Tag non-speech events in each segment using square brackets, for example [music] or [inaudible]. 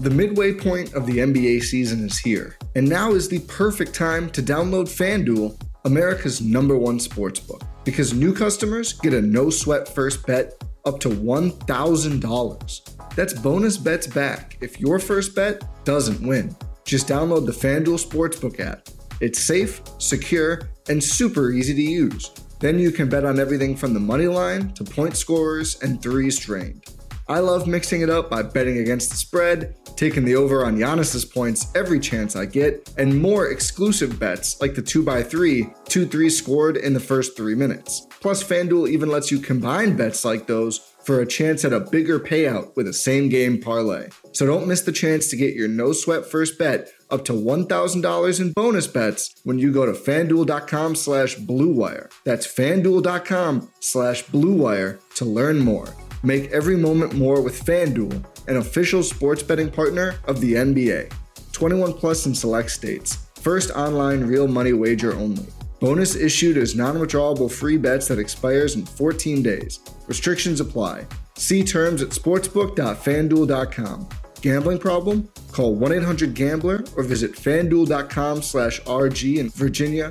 The midway point of the NBA season is here, and now is the perfect time to download FanDuel, America's number one sportsbook, because new customers get a no sweat first bet up to $1,000. That's bonus bets back if your first bet doesn't win. Just download the FanDuel Sportsbook app. It's safe, secure, and super easy to use. Then you can bet on everything from the money line to point scorers and threes drained. I love mixing it up by betting against the spread, taking the over on Giannis's points every chance I get, and more exclusive bets like the 2x3, 2 3 scored in the first 3 minutes. Plus, FanDuel even lets you combine bets like those for a chance at a bigger payout with a same game parlay. So don't miss the chance to get your no sweat first bet up to $1,000 in bonus bets when you go to fanduel.com slash bluewire. That's fanduel.com slash bluewire to learn more. Make every moment more with FanDuel, an official sports betting partner of the NBA. 21 plus in select states. First online real money wager only. Bonus issued as non-withdrawable free bets that expires in 14 days. Restrictions apply. See terms at sportsbook.fanduel.com. Gambling problem? Call 1-800-GAMBLER or visit fanduel.com slash RG in Virginia,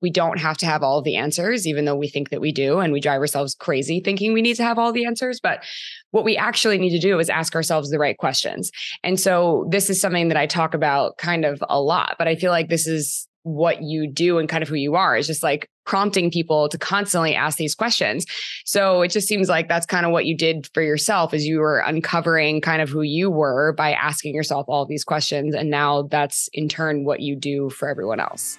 we don't have to have all the answers, even though we think that we do. And we drive ourselves crazy thinking we need to have all the answers. But what we actually need to do is ask ourselves the right questions. And so this is something that I talk about kind of a lot, but I feel like this is what you do and kind of who you are is just like prompting people to constantly ask these questions. So it just seems like that's kind of what you did for yourself is you were uncovering kind of who you were by asking yourself all these questions and now that's in turn what you do for everyone else.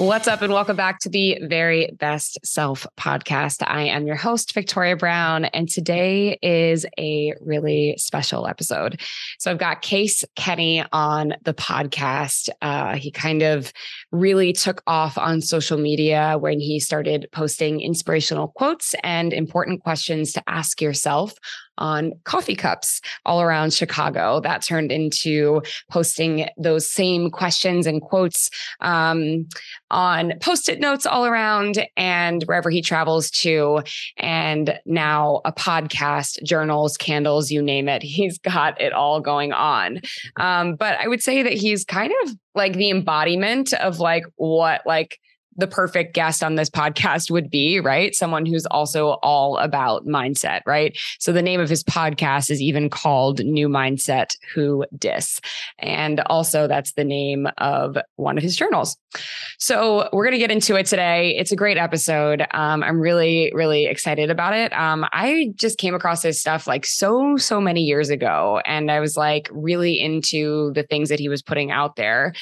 What's up, and welcome back to the Very Best Self podcast. I am your host, Victoria Brown, and today is a really special episode. So, I've got Case Kenny on the podcast. Uh, he kind of really took off on social media when he started posting inspirational quotes and important questions to ask yourself on coffee cups all around Chicago. That turned into posting those same questions and quotes um, on post it notes all around and wherever he travels to. And now a podcast, journals, candles, you name it. He's got it all going on. Um, but I would say that he's kind of like the embodiment of like what like the perfect guest on this podcast would be, right? Someone who's also all about mindset, right? So the name of his podcast is even called New Mindset Who Dis. And also that's the name of one of his journals. So we're going to get into it today. It's a great episode. Um, I'm really, really excited about it. Um, I just came across his stuff like so, so many years ago. And I was like really into the things that he was putting out there.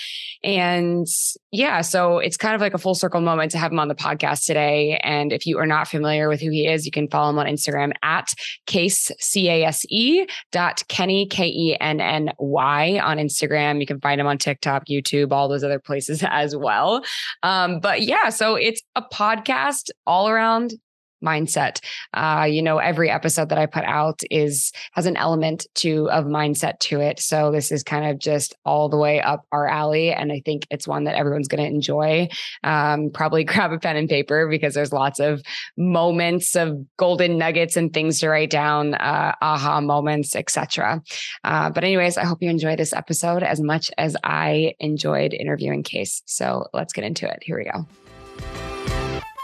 And yeah, so it's kind of like a full circle moment to have him on the podcast today. And if you are not familiar with who he is, you can follow him on Instagram at case, C A S E dot Kenny, K E N N Y on Instagram. You can find him on TikTok, YouTube, all those other places [laughs] as well. Um, but yeah, so it's a podcast all around mindset. Uh, you know, every episode that I put out is has an element to of mindset to it. So this is kind of just all the way up our alley, and I think it's one that everyone's going to enjoy. Um, probably [laughs] grab a pen and paper because there's lots of moments of golden nuggets and things to write down, uh, aha moments, etc. Uh, but anyways, I hope you enjoy this episode as much as I enjoyed interviewing Case. So let's get into it. Here we go.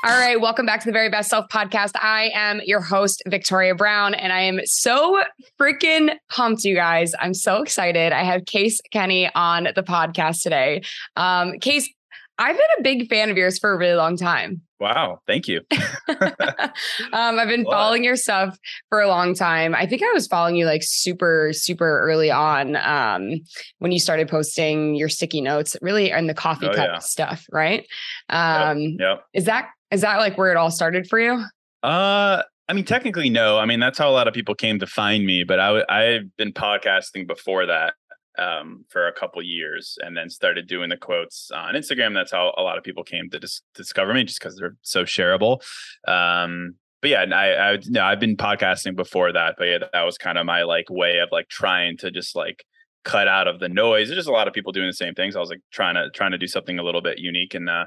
All right, welcome back to the Very Best Self podcast. I am your host, Victoria Brown, and I am so freaking pumped, you guys. I'm so excited. I have Case Kenny on the podcast today. Um, Case, I've been a big fan of yours for a really long time. Wow, thank you. [laughs] um, I've been following your stuff for a long time. I think I was following you like super, super early on um, when you started posting your sticky notes, really, and the coffee oh, cup yeah. stuff, right? Um, yep. yep. Is that is that like where it all started for you? Uh, I mean, technically, no. I mean, that's how a lot of people came to find me. But I, I've been podcasting before that. um, for a couple years and then started doing the quotes on Instagram. That's how a lot of people came to dis- discover me just because they're so shareable. Um, but yeah, I, I, know, I've been podcasting before that, but yeah, that was kind of my like way of like trying to just like cut out of the noise. There's just a lot of people doing the same things. I was like trying to trying to do something a little bit unique, and uh,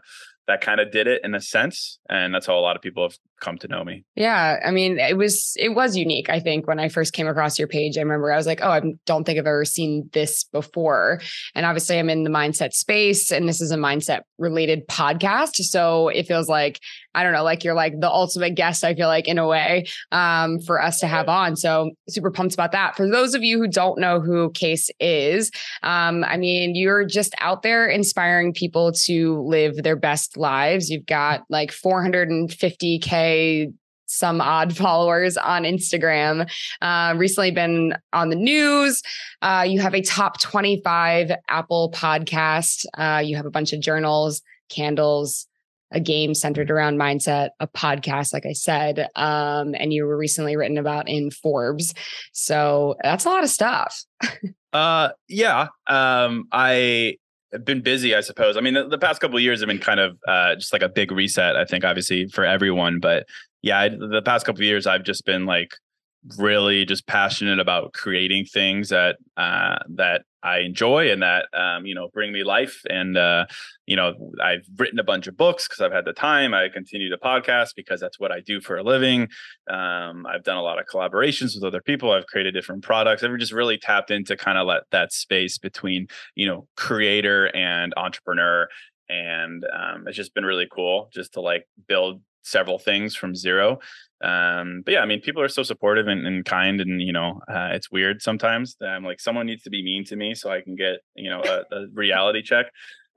that kind of did it in a sense and that's how a lot of people have come to know me. Yeah i mean it was it was unique i think when i first came across your page i remember i was like oh i don't think i've ever seen this before. And obviously i'm in the mindset space and this is a mindset related podcast so it feels like i don't know like you're like the ultimate guest i feel like in a way um, for us to have on so super pumped about that for those of you who don't know who case is um, i mean you're just out there inspiring people to live their best lives. You've got like 450K some odd [laughs] followers on Instagram. Uh, recently been on the news. Uh, you have a top 25 Apple podcast. Uh, you have a bunch of journals, candles, a game centered around mindset, a podcast, like I said, um, and you were recently written about in Forbes. So that's a lot of stuff. [laughs] uh, yeah. Um, I have been busy, I suppose. I mean, the, the past couple years have been kind of uh, just like a big reset. I think, obviously, for everyone. But yeah, I, the past couple years, I've just been like really just passionate about creating things that uh, that I enjoy and that um, you know bring me life. And uh, you know, I've written a bunch of books because I've had the time. I continue to podcast because that's what I do for a living. Um, I've done a lot of collaborations with other people. I've created different products. I've just really tapped into kind of let that space between you know creator and entrepreneur. And um, it's just been really cool just to like build several things from zero. Um but yeah i mean people are so supportive and, and kind and you know uh, it's weird sometimes that i'm like someone needs to be mean to me so i can get you know a, a reality check.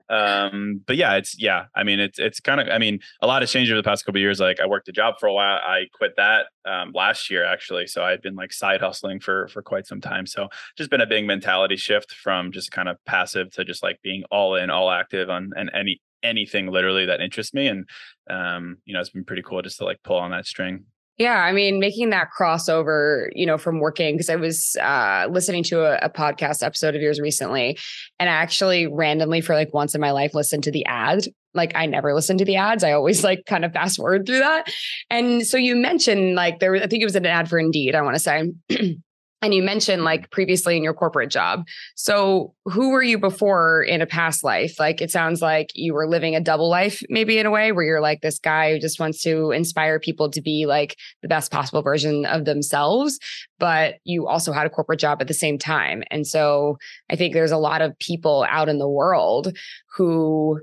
Um but yeah it's yeah i mean it's it's kind of i mean a lot has changed over the past couple years like i worked a job for a while i quit that um, last year actually so I've been like side hustling for for quite some time so just been a big mentality shift from just kind of passive to just like being all in all active on and any anything literally that interests me and um you know it's been pretty cool just to like pull on that string yeah, I mean, making that crossover, you know, from working because I was uh, listening to a, a, podcast episode of yours recently, and I actually randomly for like once in my life listened to the ad. Like I never listened to the ads. I always like kind of fast forward through that. And so you mentioned like there, was, I think it was an ad for Indeed. I want to say. [clears throat] and you mentioned like previously in your corporate job. So, who were you before in a past life? Like, it sounds like you were living a double life, maybe in a way where you're like this guy who just wants to inspire people to be like the best possible version of themselves, but you also had a corporate job at the same time. And so, I think there's a lot of people out in the world who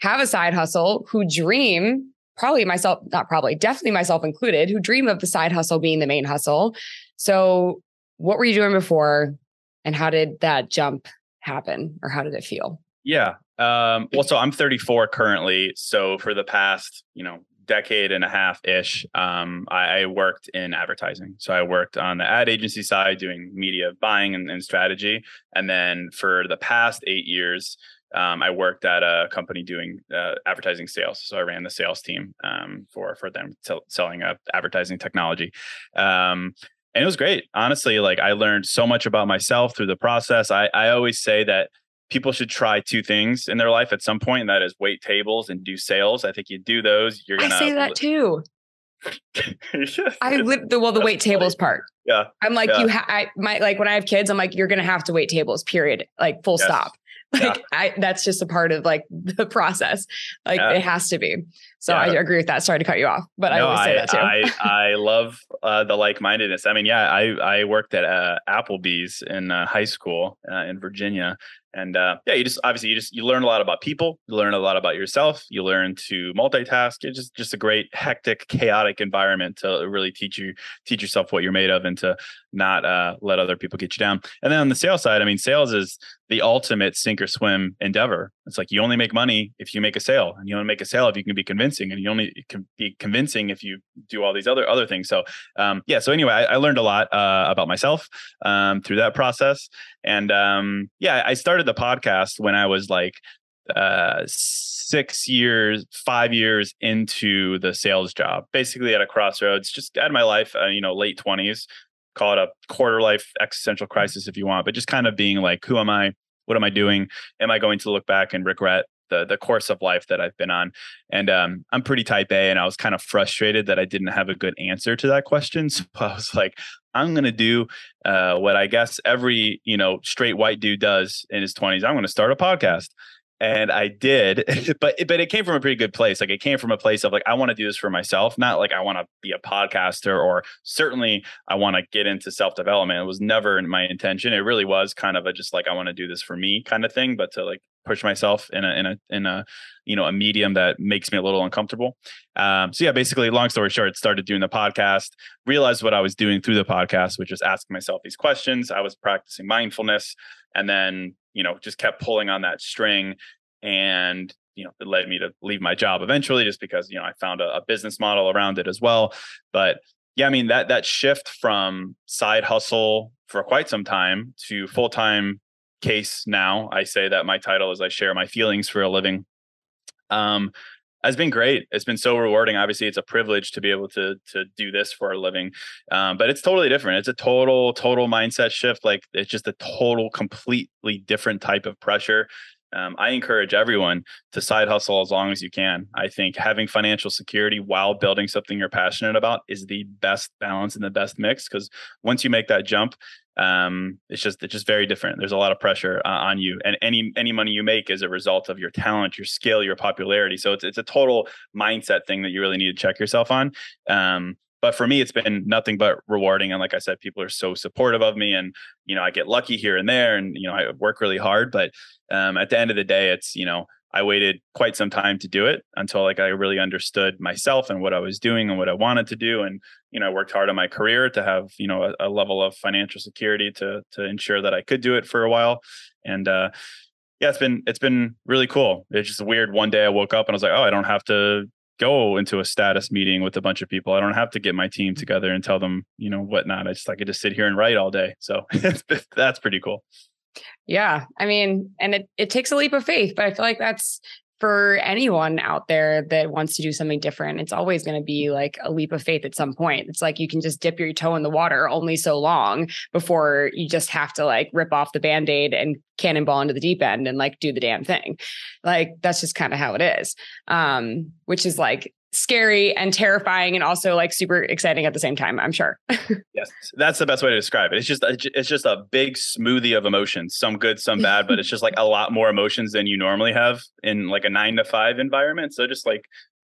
have a side hustle, who dream probably myself, not probably, definitely myself included, who dream of the side hustle being the main hustle. So, what were you doing before and how did that jump happen or how did it feel? Yeah. Um, well, so I'm 34 currently. So for the past, you know, decade and a half ish, um, I, I, worked in advertising. So I worked on the ad agency side doing media buying and, and strategy. And then for the past eight years, um, I worked at a company doing uh, advertising sales. So I ran the sales team um, for for them t- selling uh, advertising technology. Um, and it was great honestly like i learned so much about myself through the process i, I always say that people should try two things in their life at some point and that is wait tables and do sales i think you do those you're gonna I say that too [laughs] I live the well the wait tables part. Yeah. I'm like yeah. you ha- I my like when I have kids I'm like you're going to have to wait tables period. Like full yes. stop. Like yeah. I that's just a part of like the process. Like yeah. it has to be. So yeah. I agree with that. Sorry to cut you off, but no, I always say I, that too. I, I love uh, the like mindedness. I mean, yeah, I I worked at uh, Applebee's in uh, high school uh, in Virginia, and uh, yeah, you just obviously you just you learn a lot about people, you learn a lot about yourself, you learn to multitask. It's just just a great hectic, chaotic environment to really teach you teach yourself what you're made of and to not uh, let other people get you down. And then on the sales side, I mean, sales is the ultimate sink or swim endeavor. It's like you only make money if you make a sale, and you only make a sale if you can be convincing, and you only can be convincing if you do all these other other things. So um, yeah. So anyway, I, I learned a lot uh, about myself um, through that process, and um, yeah, I started the podcast when I was like uh, six years, five years into the sales job, basically at a crossroads, just out of my life, uh, you know, late twenties. call it a quarter life existential crisis if you want, but just kind of being like, who am I? What am I doing? Am I going to look back and regret the the course of life that I've been on. And um, I'm pretty type A, and I was kind of frustrated that I didn't have a good answer to that question. [laughs] So I was like, I'm gonna do uh, what I guess every you know straight white dude does in his 20s. I'm gonna start a podcast and I did, [laughs] but but it came from a pretty good place. Like it came from a place of like I want to do this for myself, not like I want to be a podcaster or certainly I want to get into self development. It was never my intention. It really was kind of a just like I want to do this for me kind of thing, but to like push myself in a in a in a you know a medium that makes me a little uncomfortable. Um, so yeah, basically, long story short, started doing the podcast. Realized what I was doing through the podcast, which is asking myself these questions. I was practicing mindfulness, and then you know just kept pulling on that string and you know it led me to leave my job eventually just because you know i found a, a, business model around it as well. But yeah i mean that that shift from side hustle for quite some time to full-time case now i say that my title is i share my feelings for a living. Um has been great. It's been so rewarding. Obviously, it's a privilege to be able to to do this for a living, um, but it's totally different. It's a total total mindset shift. Like it's just a total completely different type of pressure. Um, I encourage everyone to side hustle as long as you can. I think having financial security while building something you're passionate about is the best balance and the best mix. Because once you make that jump, um, it's just it's just very different. There's a lot of pressure uh, on you, and any any money you make is a result of your talent, your skill, your popularity. So it's it's a total mindset thing that you really need to check yourself on. Um, but for me it's been nothing but rewarding and like i said people are so supportive of me and you know i get lucky here and there and you know i work really hard but um, at the end of the day it's you know i waited quite some time to do it until like i really understood myself and what i was doing and what i wanted to do and you know i worked hard on my career to have you know a, a level of financial security to to ensure that i could do it for a while and uh yeah, it's been it's been really cool. It's just weird. One day I woke up and I was like, oh, I don't have to go into a status meeting with a bunch of people. I don't have to get my team together and tell them, you know, whatnot. I just I could just sit here and write all day. So [laughs] that's pretty cool. Yeah. I mean, and it, it takes a leap of faith, but I feel like that's for anyone out there that wants to do something different, it's always going to be like a leap of faith at some point. It's like you can just dip your toe in the water only so long before you just have to like rip off the band aid and cannonball into the deep end and like do the damn thing. Like that's just kind of how it is. Um, which is like scary and terrifying and also like super exciting at the same time i'm sure. [laughs] Yes that's the best way to describe it. It's just it's just a big smoothie of emotions some good some bad but it's just like a lot more emotions than you normally have in like a 9 to 5 environment. So just like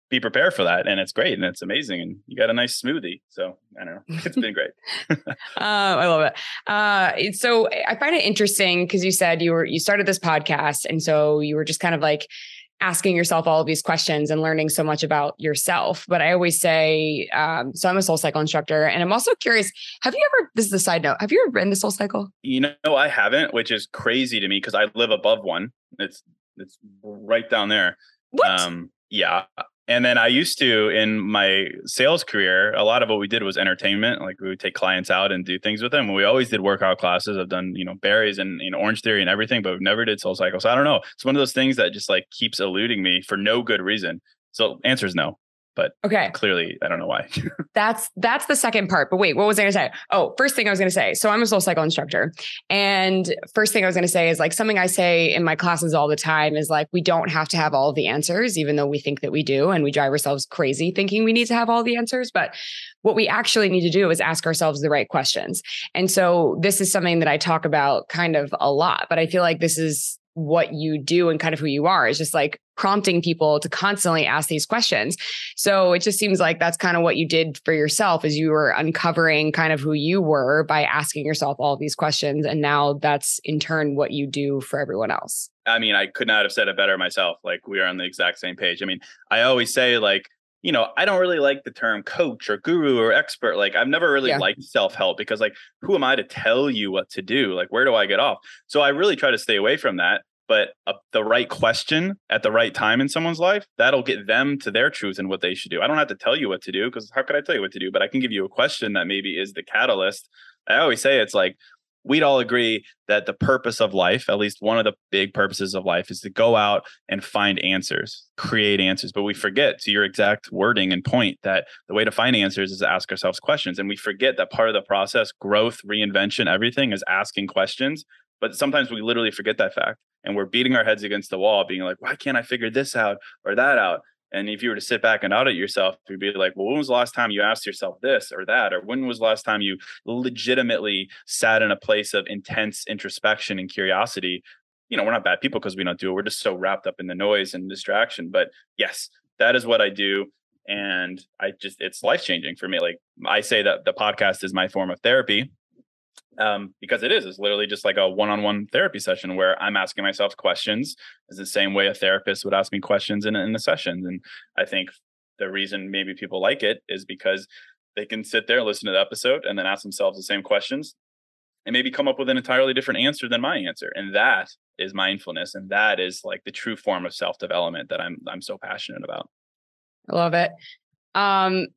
be prepared for that and it's great and it's amazing and you got a nice smoothie. So i don't know. It's been great. Uh, [laughs] i love it. Uh, so i find it interesting because you said you were you started this podcast and so you were just kind of like asking yourself all of these questions and learning so much about yourself. But I always say, um, so I'm a soul cycle instructor, and I'm also curious. Have you ever? This is a side note. Have you ever been the soul cycle? You know, I haven't, which is crazy to me because I live above one. It's it's right down there. What? Um, yeah, and then I used to in my sales career, a lot of what we did was entertainment. Like we would take clients out and do things with them. We always did workout classes. I've done, you know, Barry's and you know, orange theory and everything, but we never did soul. So I don't know. It's one of those things that just like keeps eluding me for no good reason. So answer is no but okay. clearly i don't know why. [laughs] That's that's the second part but wait what was i going to say? Oh first thing i was going to say so i'm a soul cycle instructor and first thing i was going to say is like something i say in my classes all the time is like we don't have to have all the answers even though we think that we do and we drive ourselves crazy thinking we need to have all the answers but what we actually need to do is ask ourselves the right questions. And so this is something that i talk about kind of a lot but i feel like this is what you do and kind of who you are is just like prompting people to constantly ask these questions. So it just seems like that's kind of what you did for yourself is you were uncovering kind of who you were by asking yourself all these questions and now that's in turn what you do for everyone else. I mean, I could not have said it better myself. Like we are on the exact same page. I mean, I always say like you know, I don't really like the term coach or guru or expert. Like, I've never really yeah. liked self help because, like, who am I to tell you what to do? Like, where do I get off? So I really try to stay away from that. But uh, the right question at the right time in someone's life, that'll get them to their truth and what they should do. I don't have to tell you what to do because how could I tell you what to do? But I can give you a question that maybe is the catalyst. I always say it's like, we'd all agree that the purpose of life, at least one of the big purposes of life, is to go out and find answers, create answers. But we forget, to your exact wording and point, that the way to find answers is to ask ourselves questions. And we forget that part of the process, growth, reinvention, everything is asking questions. But sometimes we literally forget that fact and we're beating our heads against the wall, being like, why can't I figure this out or that out? And if you were to sit back and audit yourself, you'd be like, well, when was the last time you asked yourself this or that? Or when was the last time you legitimately sat in a place of intense introspection and curiosity? You know, we're not bad people because we don't do it. We're just so wrapped up in the noise and distraction. But yes, that is what I do. And I just, it's life changing for me. Like I say that the podcast is my form of therapy um, because it is. It's literally just like a one-on-one therapy session where I'm asking myself questions. Is the same way a therapist would ask me questions in in the sessions. And I think the reason maybe people like it is because they can sit there, listen to the episode, and then ask themselves the same questions, and maybe come up with an entirely different answer than my answer. And that is mindfulness, and that is like the true form of self development that I'm I'm so passionate about. I love it. Um,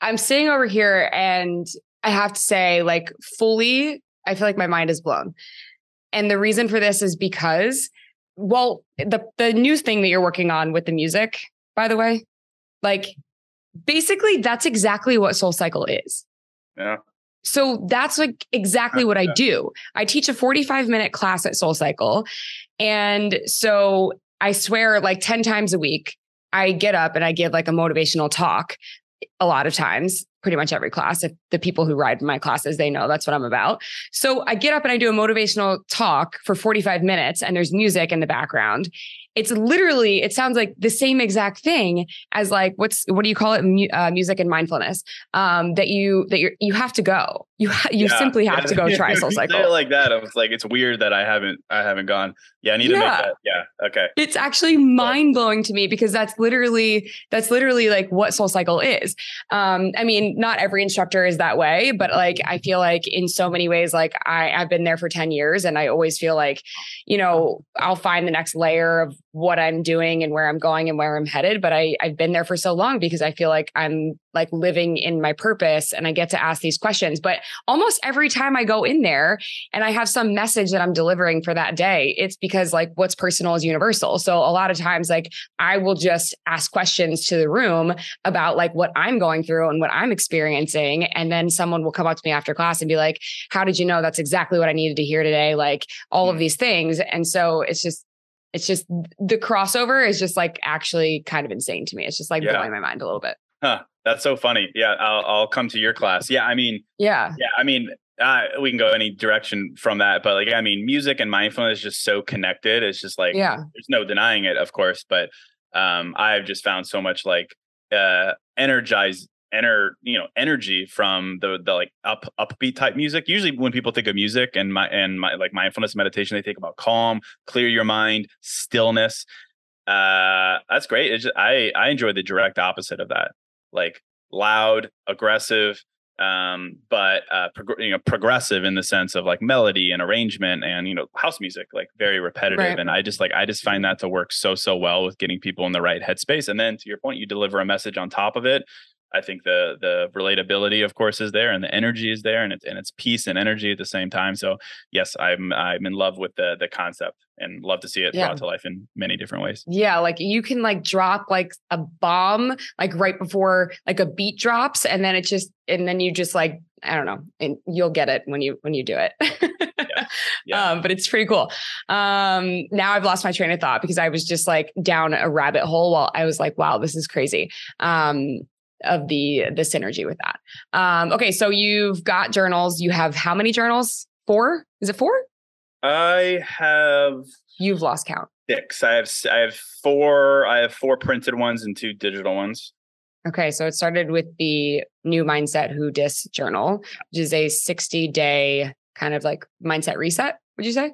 I'm sitting over here and I have to say, like, fully, I feel like my mind is blown. And the reason for this is because, well, the the new thing that you're working on with the music, by the way, like basically that's exactly what Soul Cycle is. Yeah. So that's like exactly what I do. I teach a 45 minute class at Soul Cycle. And so I swear like 10 times a week, I get up and I give like a motivational talk a lot of times pretty much every class. If the people who ride my classes, they know that's what I'm about. So I get up and I do a motivational talk for 45 minutes and there's music in the background it's literally it sounds like the same exact thing as like what's what do you call it Mu- uh, music and mindfulness um that you that you you have to go you ha- you yeah. simply have yeah. to go [laughs] try soul cycle like that i was like it's weird that i haven't i haven't gone yeah i need yeah. to make that yeah okay it's actually mind-blowing to me because that's literally that's literally like what soul cycle is um i mean not every instructor is that way but like i feel like in so many ways like i i've been there for 10 years and i always feel like you know i'll find the next layer of what I'm doing and where I'm going and where I'm headed. But I, I've been there for so long because I feel like I'm like living in my purpose and I get to ask these questions. But almost every time I go in there and I have some message that I'm delivering for that day, it's because like what's personal is universal. So a lot of times, like I will just ask questions to the room about like what I'm going through and what I'm experiencing. And then someone will come up to me after class and be like, How did you know that's exactly what I needed to hear today? Like all of mm. these things. And so it's just, it's just the crossover is just like actually kind of insane to me. It's just like yeah. blowing my mind a little bit. Huh. That's so funny. Yeah, I'll, I'll come to your class. Yeah, I mean, yeah, yeah. I mean, uh, we can go any direction from that, but like, I mean, music and mindfulness is just so connected. It's just like, yeah, there's no denying it, of course. But um, I've just found so much like uh, energize enter you know energy from the the like up upbeat type music. Usually when people think of music and my and my like mindfulness meditation they think about calm clear your mind stillness. Uh that's great. Just, i i enjoy the direct opposite of that. Like loud aggressive um but uh prog- you know progressive in the sense of like melody and arrangement and you know house music like very repetitive. Right. and i just like i just find that to work so so well with getting people in the right headspace. And then to your point you deliver a message on top of it I think the the relatability, of course, is there, and the energy is there, and it's and it's peace and energy at the same time. So yes, I'm I'm in love with the the concept and love to see it yeah. brought to life in many different ways. Yeah, like you can like drop like a bomb like right before like a beat drops, and then it just and then you just like I don't know, and you'll get it when you when you do it. yeah. [laughs] Yeah. Um, but it's pretty cool. Um, now I've lost my train of thought because I was just like down a rabbit hole while I was like, wow, this is crazy. Um, of the the synergy with that. Um, okay, so you've got journals. You have how many journals? Four? Is it four? I have. You've lost count. Six. I have. I have four. I have four printed ones and two digital ones. Okay, so it started with the new mindset who dis journal, which is a 60 day kind of like mindset reset. Would you say?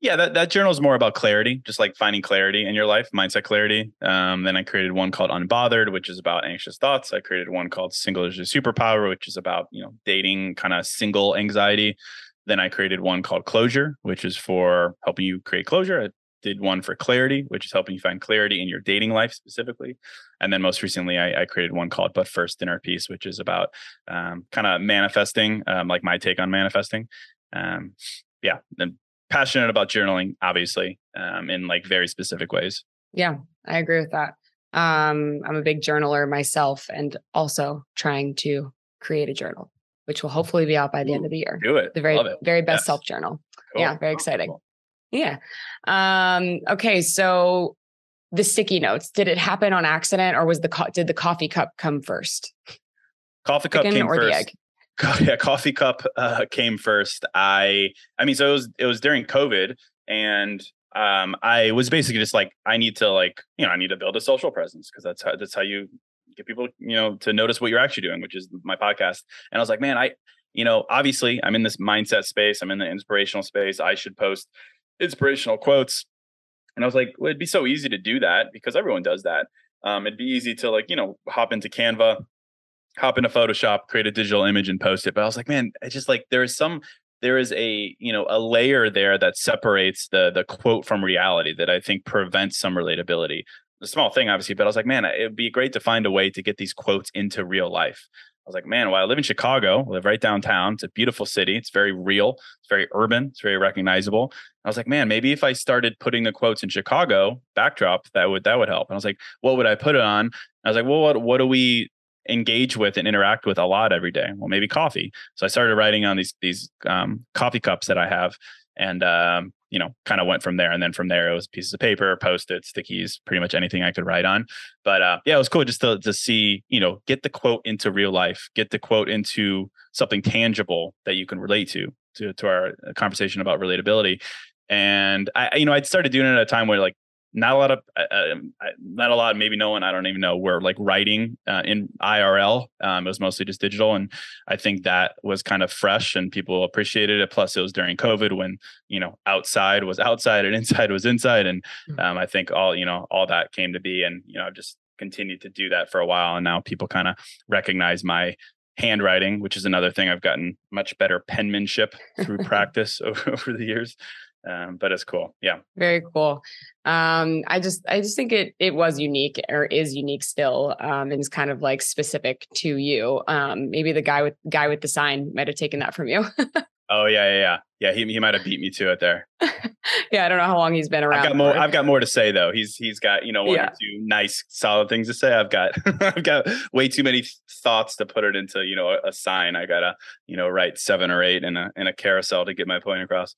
Yeah, that, that journal is more about clarity, just like finding clarity in your life, mindset clarity. Um, then I created one called Unbothered, which is about anxious thoughts. I created one called Single is Your Superpower, which is about, you know, dating kind of single anxiety. Then I created one called Closure, which is for helping you create closure. I did one for clarity, which is helping you find clarity in your dating life specifically. And then most recently, I, I created one called But First Inner Peace which is about um, kind of manifesting, um, like my take on manifesting um, yeah, I'm passionate about journaling, obviously, um, in like very specific ways. Yeah, I agree with that. Um, I'm a big journaler myself, and also trying to create a journal, which will hopefully be out by the end of the year. Do it. The very very best yes. self journal. Cool. Yeah, very exciting. Cool. Yeah. Um, okay, so the sticky notes, did it happen on accident or was the co- did the coffee cup come first? Coffee cup came or first. the egg? Yeah, coffee cup uh, came first. I I mean, so it was it was during COVID, and um, I was basically just like, I need to like, you know, I need to build a social presence because that's how that's how you get people, you know, to notice what you're actually doing, which is my podcast. And I was like, man, I, you know, obviously I'm in this mindset space, I'm in the inspirational space. I should post inspirational quotes. And I was like, well, it'd be so easy to do that because everyone does that. Um, it'd be easy to like, you know, hop into Canva, hop into Photoshop, create a digital image and post it. But I was like, man, it's just like there is some there is a you know a layer there that separates the the quote from reality that I think prevents some relatability. A small thing, obviously, but I was like, man, it'd be great to find a way to get these quotes into real life. I was like, man, while I live in Chicago, I live right downtown. It's a beautiful city. It's very real. It's very urban. It's very recognizable. I was like, man, maybe if I started putting the quotes in Chicago backdrop, that would that would help. And I was like, what would I put it on? I was like, well, what what do we engage with and interact with a lot every day? Well, maybe coffee. So I started writing on these these um, coffee cups that I have, and um, you know, kind of went from there. And then from there, it was pieces of paper, post-it, stickies, pretty much anything I could write on. But uh, yeah, it was cool just to to see, you know, get the quote into real life, get the quote into something tangible that you can relate to to to our conversation about relatability. And I, you know, I'd started doing it at a time where like not a lot of uh, um, not a lot maybe no one i don't even know were like writing uh, in irl um, it was mostly just digital and i think that was kind of fresh and people appreciated it plus it was during covid when you know outside was outside and [laughs] inside was inside and um, i think all you know all that came to be and you know i've just continued to do that for a while and now people kind of recognize my handwriting which is another thing i've gotten much better penmanship through [laughs] practice over, [laughs] over the years um, but it's cool. Yeah. Very cool. Um, I just, I just think it, it was unique or is unique still. Um, and it's kind of like specific to you. Um, maybe the guy with guy with the sign might have taken that from you. [laughs] oh yeah, yeah, yeah. Yeah, he, he might have beat me to it there. [laughs] yeah, I don't know how long he's been around. I've got more. I've got more to say though. He's he's got you know one Yeah. or two nice solid things to say. I've got [laughs] I've got way too many thoughts to put it into you know a, a sign. I gotta you know write seven or eight in a in a carousel to get my point across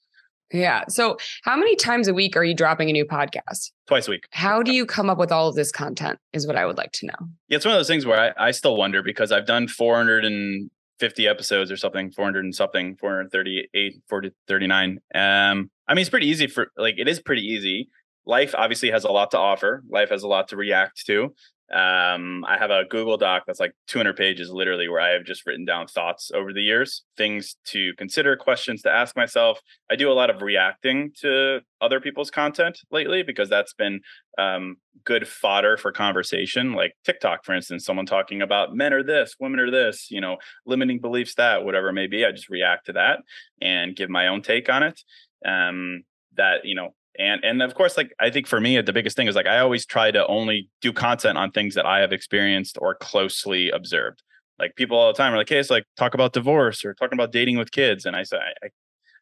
Yeah. So, how many times a week are you dropping a new podcast? twice a week. How do you come up with all of this content? Is what I would like to know. Yeah, it's one of those things where I, I still wonder because I've done 450 episodes or something, 400 and something, 438, 439. Um, I mean, it's pretty easy for like it is pretty easy. Life obviously has a lot to offer. Life has a lot to react to. Um, I have a Google Doc that's like 200 pages, literally, where I have just written down thoughts over the years, things to consider, questions to ask myself. I do a lot of reacting to other people's content lately because that's been um, good fodder for conversation. Like TikTok, for instance, someone talking about men are this, women are this, you know, limiting beliefs that, whatever it may be. I just react to that and give my own take on it. Um, that you know and and of course like i think for me the biggest thing is like i always try to only do content on things that i have experienced or closely observed. Like people all the time are like hey it's like talk about divorce or talking about dating with kids and i say I,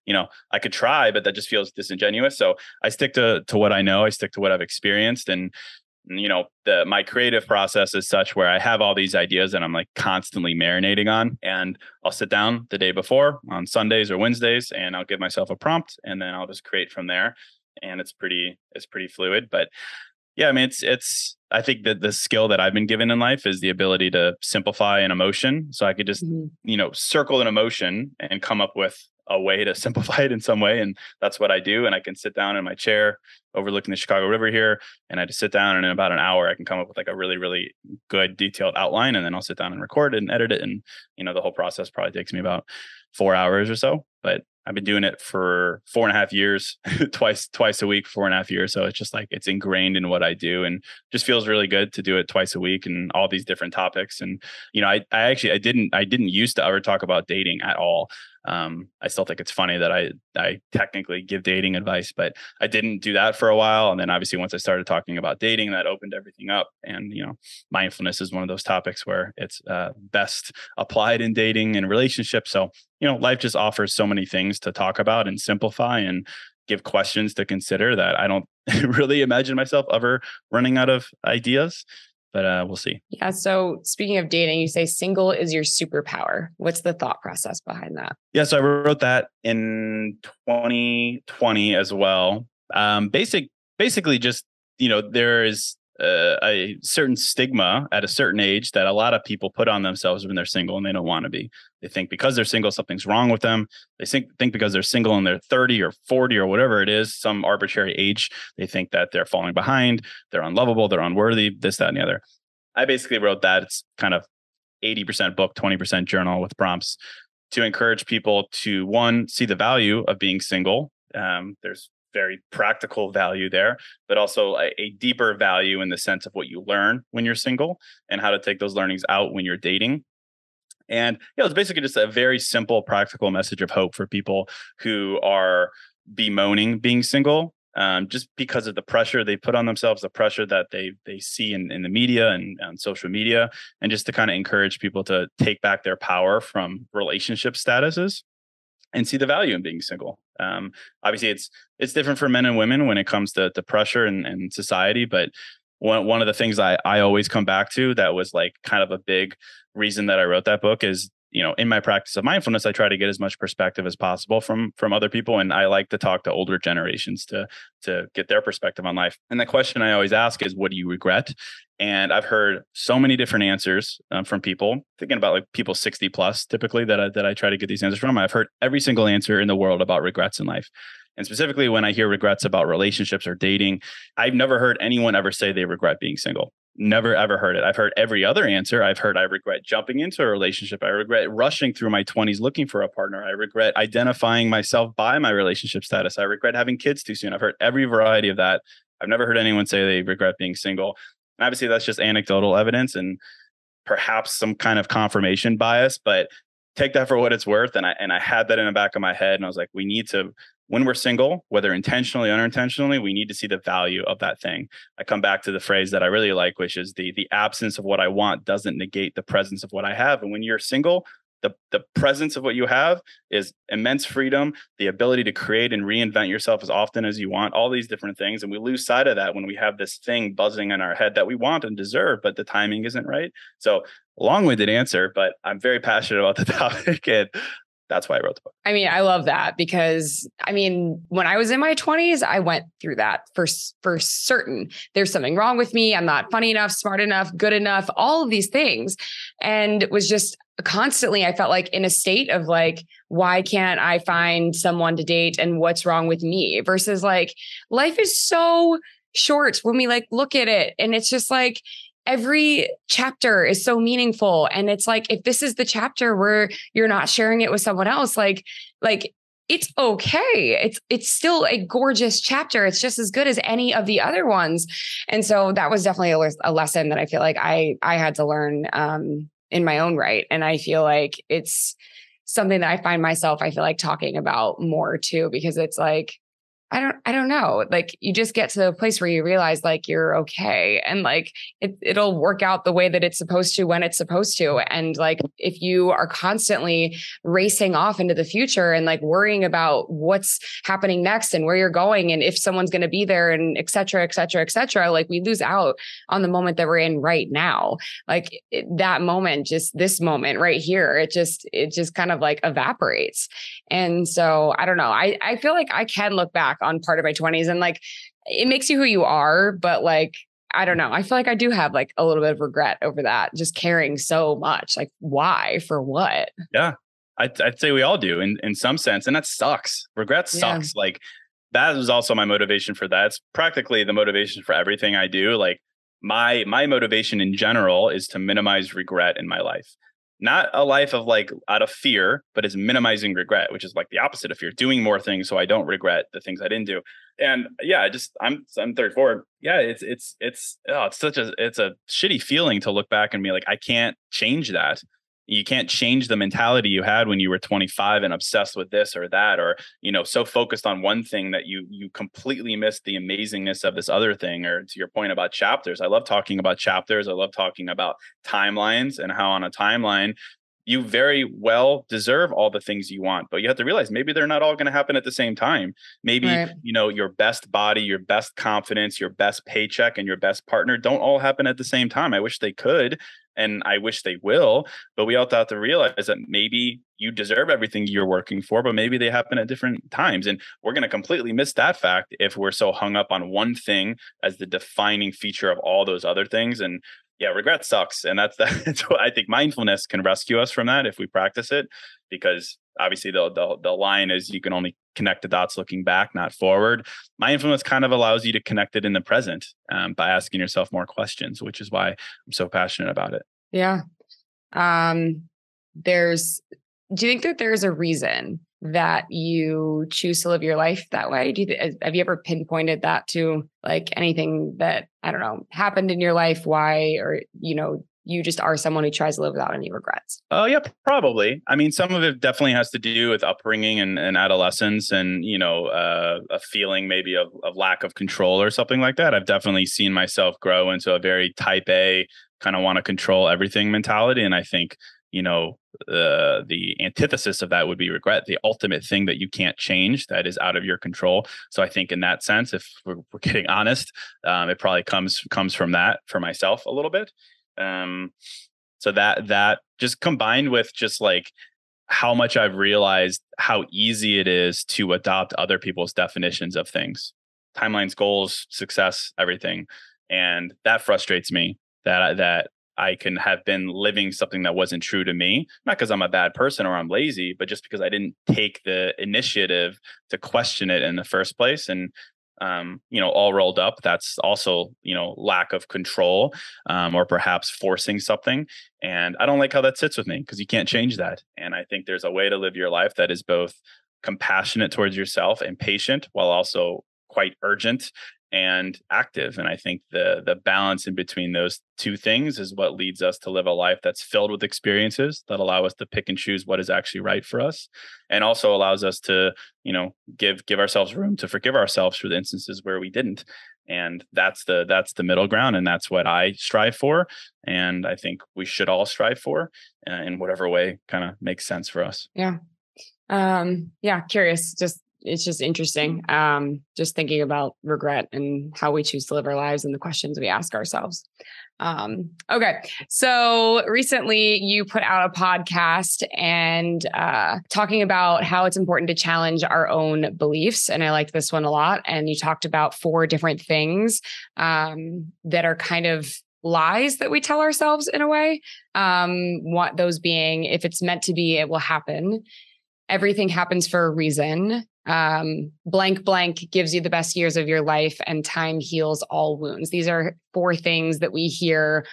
you know i could try but that just feels disingenuous. So i stick to to what i know i stick to what i've experienced and you know the my creative process is such where i have all these ideas that i'm like constantly marinating on and i'll sit down the day before on sundays or wednesdays and i'll give myself a prompt and then i'll just create from there and it's pretty it's pretty fluid but yeah i mean it's it's i think that the skill that i've been given in life is the ability to simplify an emotion so i could just Mhm. you know circle an emotion and come up with a way to [laughs] simplify it in some way and that's what i do and i can sit down in my chair overlooking the chicago river here and i just sit down and in about an hour i can come up with like a really really good detailed outline and then i'll sit down and record it and edit it and you know the whole process probably takes me about four hours or so but i've been doing it for four and a half years [laughs] twice twice a week four and a half years. So it's just like it's ingrained in what i do and just feels really good to do it twice a week and all these different topics. And you know i, I actually i didn't i didn't used to ever talk about dating at all Um, I still think it's funny that I I technically give dating advice, but I didn't do that for a while. And then obviously once I started talking about dating, that opened everything up. And you know, mindfulness is one of those topics where it's uh, best applied in dating and relationships. So you know, life just offers so many things to talk about and simplify and give questions to consider that I don't [laughs] really imagine myself ever running out of ideas but uh, we'll see. Yeah. So speaking of dating, you say single is your superpower. What's the thought process behind that? Yeah. So I wrote that in 2020 as well. Um, basic, basically, just you know, there is uh, a certain stigma at a certain age that a lot of people put on themselves when they're single and they don't want to be. They think because they're single, something's wrong with them. They think think because they're single and they're 30 or 40 or whatever it is, some arbitrary age, they think that they're falling behind, they're unlovable, they're unworthy, this, that, and the other. I basically wrote that. It's kind of 80% book, 20% journal with prompts to encourage people to one, see the value of being single. Um, there's very practical value there, but also a, a, deeper value in the sense of what you learn when you're single and how to take those learnings out when you're dating. And know, it's basically just a very simple, practical message of hope for people who are bemoaning being single um, just because of the pressure they put on themselves, the pressure that they they see in, in the media and on social media, and just to kind of encourage people to take back their power from relationship statuses and see the value in being single. Um, obviously, it's it's different for men and women when it comes to, to pressure and, and society, but one one of the things I I always come back to that was like kind of a big reason that I wrote that book is you know in my practice of mindfulness i try to get as much perspective as possible from from other people and i like to talk to older generations to to get their perspective on life. And the question i always ask is what do you regret? And i've heard so many different answers um, from people thinking about like people 60 plus typically that I, that I try to get these answers from. I've heard every single answer in the world about regrets in life. And specifically when I hear regrets about relationships or dating, I've never heard anyone ever say they regret being single. Never ever heard it. I've heard every other answer. I've heard I regret jumping into a relationship. I regret rushing through my 20s looking for a partner. I regret identifying myself by my relationship status. I regret having kids too soon. I've heard every variety of that. I've never heard anyone say they regret being single. And obviously, that's just anecdotal evidence and perhaps some kind of confirmation bias, but take that for what it's worth. And I and I had that in the back of my head, and I was like, we need to when we're single, whether intentionally or unintentionally, we need to see the value of that thing. I come back to the phrase that I really like, which is the the absence of what I want doesn't negate the presence of what I have. And when you're single, the the presence of what you have is immense freedom, the ability to create and reinvent yourself as often as you want, all these different things. And we lose sight of that when we have this thing buzzing in our head that we want and deserve, but the timing isn't right. So long-winded answer, but I'm very passionate about the [laughs] topic and that's why I wrote the book. I mean, I love that because I mean, when I was in my 20s, I went through that for for certain. There's something wrong with me. I'm not funny enough, smart enough, good enough, all of these things. And it was just constantly I felt like in a state of like why can't I find someone to date and what's wrong with me versus like life is so short when we like look at it and it's just like every chapter is so meaningful. And it's like if this is the chapter where you're not sharing it with someone else like like it's okay. It's it's still a gorgeous chapter. It's just as good as any of the other ones. And so that was definitely a, a lesson that i feel like i i had to learn um in my own right. And i feel like it's something that i find myself i feel like talking about more too because it's like I don't I don't know. Like you just get to a place where you realize like you're okay and like it it'll work out the way that it's supposed to when it's supposed to. And like if you are constantly racing off into the future and like worrying about what's happening next and where you're going and if someone's going to be there and et cetera, et cetera, et cetera, like we lose out on the moment that we're in right now. Like it, that moment, just this moment right here, it just it just kind of like evaporates. And so I don't know. I I feel like I can look back back on part of my 20s and like it makes you who you are, but like I don't know. I feel like I do have like a little bit of regret over that, just caring so much. Like, why? For what? Yeah. I'd, I'd say we all do in, in some sense. And that sucks. Regret sucks. Yeah. Like, that was also my motivation for that. It's practically the motivation for everything I do. Like, my my motivation in general is to minimize regret in my life not a life of like out of fear, but is minimizing regret, which is like the opposite of fear, doing more things so I don't regret the things I didn't do. And yeah, I just I'm I'm 34. Yeah, it's it's it's oh, it's such a it's a shitty feeling to look back and be like I can't change that. You can't change the mentality you had when you were 25 and obsessed with this or that or you know so focused on one thing that you you completely missed the amazingness of this other thing. Or to your point about chapters i love talking about chapters. I love talking about timelines and how on a timeline you very well deserve all the things you want but you have to realize maybe they're not all going to happen at the same time. Maybe right. you know your best body your best confidence your best paycheck and your best partner don't all happen at the same time. I wish they could and I wish they will. But we also have to realize that maybe you deserve everything you're working for, but maybe they happen at different times. And we're going to completely miss that fact if we're so hung up on one thing as the defining feature of all those other things. And yeah, regret sucks. And that's [laughs] that's what I think mindfulness can rescue us from that if we practice it, because obviously the, the the line is you can only connect the dots looking back, not forward. Mindfulness kind of allows you to connect it in the present um, by asking yourself more questions, which is why I'm so passionate about it. Yeah. Um, there's. Do you think that there's a reason that you choose to live your life that way? Do you, have you ever pinpointed that to like anything that I don't know happened in your life? Why or you know you just are someone who tries to live without any regrets? Oh yeah, probably. I mean, some of it definitely has to do with upbringing and, and adolescence, and you know, uh, a feeling maybe of, of lack of control or something like that. I've definitely seen myself grow into a very type A kind of want to control everything mentality, and I think you know uh, the antithesis of that would be regret. The ultimate thing that you can't change that is out of your control. So i think in that sense if we're, we're getting honest um, it probably comes comes from that for myself a little bit. Um, so that that just combined with just like how much i've realized how easy it is to adopt other people's definitions of things. Timelines goals success everything. And that frustrates me that that I can have been living something that wasn't true to me, not because I'm a bad person or I'm lazy, but just because I didn't take the initiative to question it in the first place. And um, you know, all rolled up, that's also, you know, lack of control um, or perhaps forcing something. And I don't like how that sits with me because you can't change that. And I think there's a way to live your life that is both compassionate towards yourself and patient while also quite urgent and active and i think the the balance in between those two things is what leads us to live a life that's filled with experiences that allow us to pick and choose what is actually right for us and also allows us to you know give give ourselves room to forgive ourselves for the instances where we didn't. And that's the that's the middle ground and that's what i strive for and i think we should all strive for uh, in whatever way kind of makes sense for us. Yeah. Um yeah curious just it's just interesting. Um, just thinking about regret and how we choose to live our lives and the questions we ask ourselves. Um, okay. So recently you put out a podcast and uh, talking about how it's important to challenge our own beliefs. And I liked this one a lot. And you talked about four different things um, that are kind of lies that we tell ourselves in a way. Um, what those being, if it's meant to be, it will happen. Everything happens for a reason. Um, blank blank gives you the best years of your life and time heals all wounds. These are four things that we hear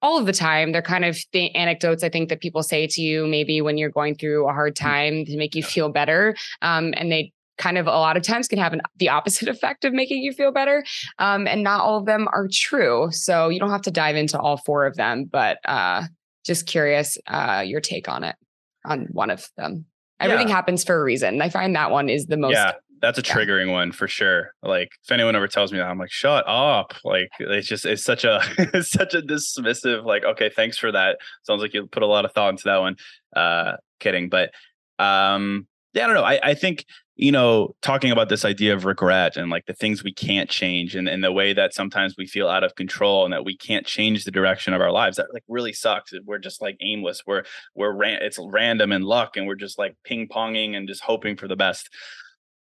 all of the time. They're kind of the anecdotes i think that people say to you maybe when you're going through a hard mm. time to make you feel better. Um, and they kind of a lot of times can have an, the opposite [laughs] effect of making you feel better. Um, and not all of them are true. So you don't have to dive into all four of them but uh, just curious uh, your take on it on one of them Everything yeah. happens for a reason. I find that one is the most. Yeah, that's a triggering yeah. one for sure. Like if anyone ever tells me that, I'm like, shut up. Like it's just it's such a [laughs] it's such a dismissive. Like okay, thanks for that. Sounds like you put a lot of thought into that one. Uh, kidding, but um, yeah, I don't know. I I think you know, talking about this idea of regret and like the things we can't change and, and the way that sometimes we feel out of control and that we can't change the direction of our lives, that like really sucks. We're just like aimless. We're, we're, ran- it's random and luck and we're just like ping ponging and just hoping for the best.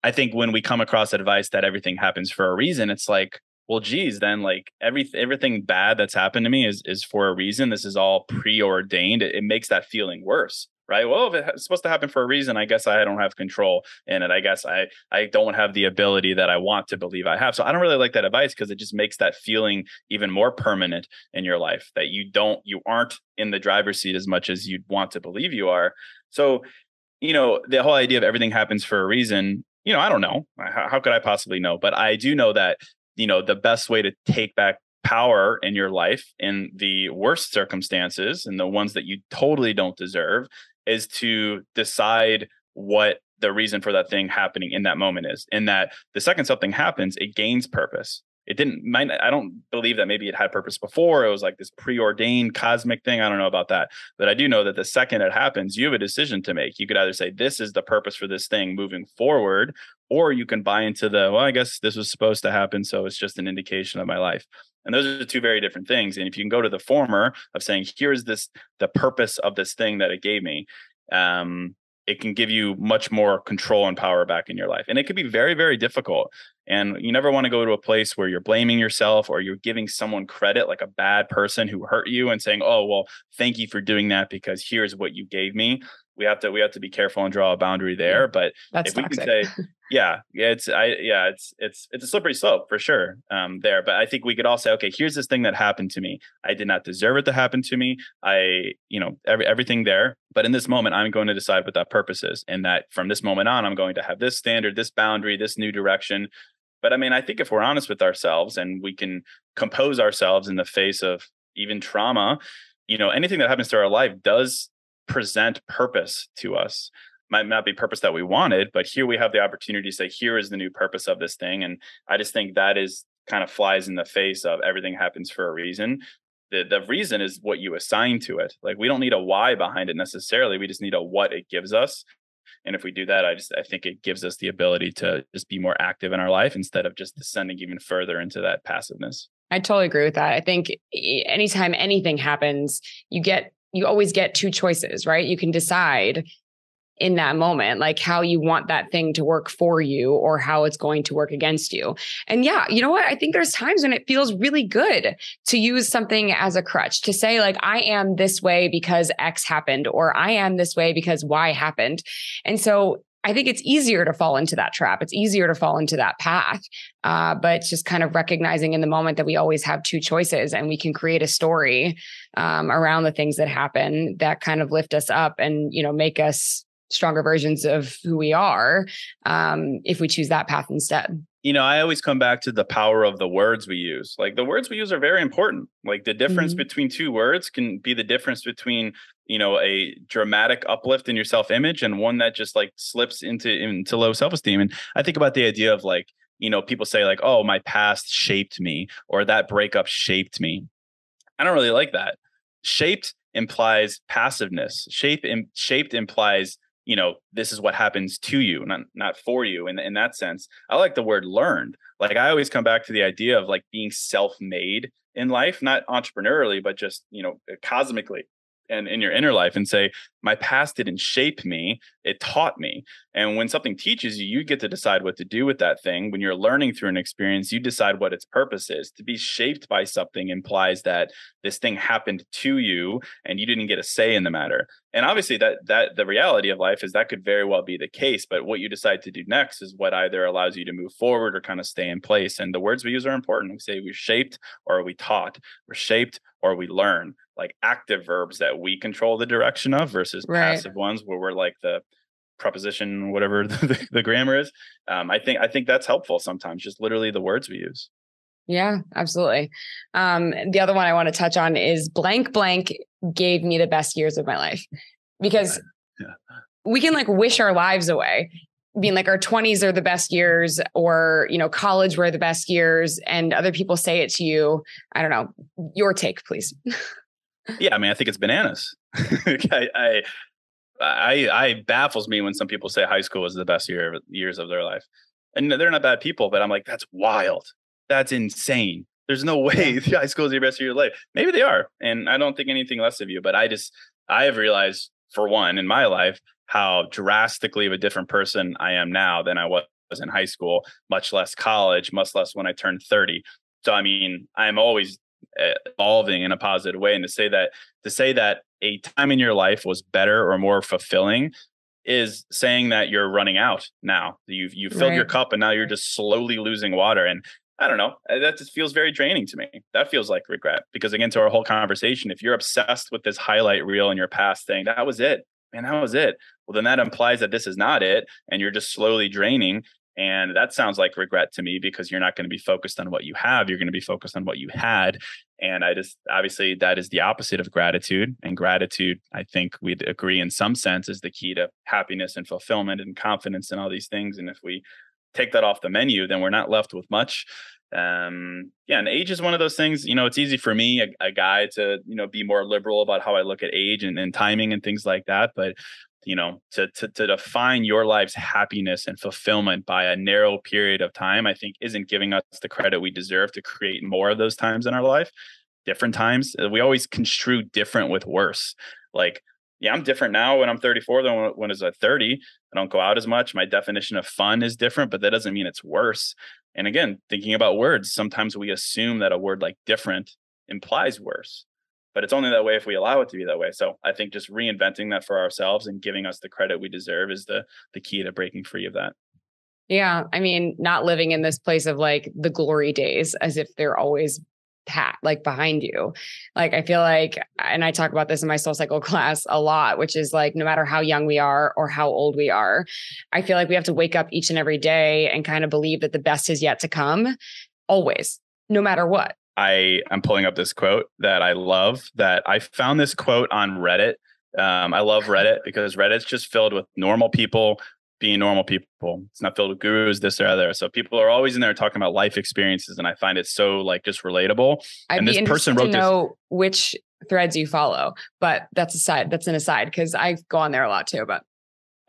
I think when we come across advice that everything happens for a reason, it's like, well, geez, then like every everything bad that's happened to me is is for a reason. This is all preordained. It, it makes that feeling worse right? Well if it's supposed to happen for a reason i guess i don't have control in it. I guess i i don't have the ability that i want to believe i have. So i don't really like that advice because it just makes that feeling even more permanent in your life that you don't you aren't in the driver's seat as much as you'd want to believe you are. So you know the whole idea of everything happens for a reason you know i don't know. How, how could i possibly know? But i do know that you know the best way to take back power in your life in the worst circumstances and the ones that you totally don't deserve is to decide what the reason for that thing happening in that moment is in that the second something happens it gains purpose. It didn't might i don't believe that maybe it had purpose before. It was like this preordained cosmic thing. I don't know about that. But i do know that the second it happens you have a decision to make. You could either say this is the purpose for this thing moving forward or you can buy into the well i guess this was supposed to happen so it's just an indication of my life and those are two very different things and if you can go to the former of saying here's this the purpose of this thing that it gave me um it can give you much more control and power back in your life. And it could be very, very difficult. And you never want to go to a place where you're blaming yourself or you're giving someone credit, like a bad person who hurt you, and saying, "Oh, well, thank you for doing that because here's what you gave me." We have to we have to be careful and draw a boundary there. But That's if we toxic. can say, [laughs] yeah, yeah, it's I yeah, it's it's it's a slippery slope for sure um, there. But I think we could all say, okay, here's this thing that happened to me. I did not deserve it to happen to me. I you know every, everything there. But in this moment, I'm going to decide what that purpose is, and that from this moment on, I'm going to have this standard, this boundary, this new direction. But I mean, I think if we're honest with ourselves and we can compose ourselves in the face of even trauma, you know, anything that happens to our life does present purpose to us. Might not be purpose that we wanted, but here we have the opportunity to say, here is the new purpose of this thing. And I just think that is kind of flies in the face of everything happens for a reason. The, the reason is what you assign to it. Like we don't need a why behind it necessarily. We just need a what it gives us and if we do that i just i think it gives us the ability to just be more active in our life instead of just descending even further into that passiveness I totally agree with that. I think e- anytime anything happens, you get you always get two choices, right? You can decide in that moment like how you want that thing to work for you or how it's going to work against you. And yeah, you know what? I think there's times when it feels really good to use something as a crutch to say like I am this way because X happened or I am this way because Y happened. And so I think it's easier to fall into that trap. It's easier to fall into that path. Uh, but just kind of recognizing in the moment that we always have two choices and we can create a story um, around the things that happen that kind of lift us up and, you know, make us stronger versions of who we are um, if we choose that path instead. you know i always come back to the power of the words we use like the words we use are very important like the difference Mhm. between two words can be the difference between you know a dramatic uplift in your self-image and one that just like slips into into low self-esteem. And i think about the idea of like you know people say like oh my past shaped me or that breakup shaped me. I don't really like that. Shaped implies passiveness. Shape im- shaped implies you know this is what happens to you not not for you in, in that sense. I like the word learned. Like i always come back to the idea of like being self-made in life not entrepreneurially but just you know cosmically and in your inner life and say my past didn't shape me it taught me. And when something teaches you you get to decide what to do with that thing. When you're learning through an experience you decide what its purpose is. To be shaped by something implies that this thing happened to you and you didn't get a say in the matter and obviously that that the reality of life is that could very well be the case but what you decide to do next is what either allows you to move forward or kind of stay in place. And the words we use are important. We say we're shaped or we taught we're shaped or we learn like active verbs that we control the direction of versus Right. passive ones where we're like the preposition whatever [laughs] the, the grammar is. Um, i think i think that's helpful sometimes just literally the words we use Yeah, absolutely. Um, the other one I want to touch on is blank blank gave me the best years of my life because Yeah. we can like wish our lives away, being like our 20s are the best years or, you know, college were the best years and other people say it to you. I don't know. Your take, please. yeah i mean i think it's bananas [laughs] I, I i i baffles me when some people say high school was the best year years of their life and they're not bad people but i'm like that's wild that's insane. There's no [laughs] way high school is the best of your life. Maybe they are and i don't think anything less of you but i just i have realized for one in my life how drastically of a different person i am now than i was in high school much less college much less when i turned 30 so i mean i'm always uh, evolving in a positive way and to say that to say that a time in your life was better or more fulfilling is saying that you're running out now. You've you filled your cup and now you're just slowly losing water and i don't know uh, that just feels very draining to me that feels like regret because again to our whole conversation if you're obsessed with this highlight reel in your past thing that was it man that was it well then that implies that this is not it and you're just slowly draining And that sounds like regret to me because you're not going to be focused on what you have. You're going to be focused on what you had. And I just obviously that is the opposite of gratitude. And gratitude, I think we'd agree in some sense, is the key to happiness and fulfillment and confidence and all these things. And if we take that off the menu, then we're not left with much. Um, yeah, and age is one of those things. You know, it's easy for me, a, a guy, to you know be more liberal about how I look at age and, and timing and things like that. But you know to, to to define your life's happiness and fulfillment by a narrow period of time i think isn't giving us the credit we deserve to create more of those times in our life different times uh, we always construe different with worse like yeah i'm different now when i'm 34 than when i was at 30 i don't go out as much my definition of fun is different but that doesn't mean it's worse and again thinking about words sometimes we assume that a word like different implies worse but it's only that way if we allow it to be that way. So i think just reinventing that for ourselves and giving us the credit we deserve is the the key to breaking free of that. Yeah i mean not living in this place of like the glory days as if they're always pat like behind you like i feel like and i talk about this in my SoulCycle [laughs] class a lot which is like no matter how young we are or how old we are i feel like we have to wake up each and every day and kind of believe that the best is yet to come always no matter what I am pulling up this quote that I love. That I found this quote on Reddit. Um, I love Reddit because Reddit's just filled with normal people being normal people. It's not filled with gurus, this or other. So people are always in there talking about life experiences, and I find it so like just relatable. I'd and this person wrote to know this, which threads you follow, but that's a side. That's an aside because I go on there a lot too. But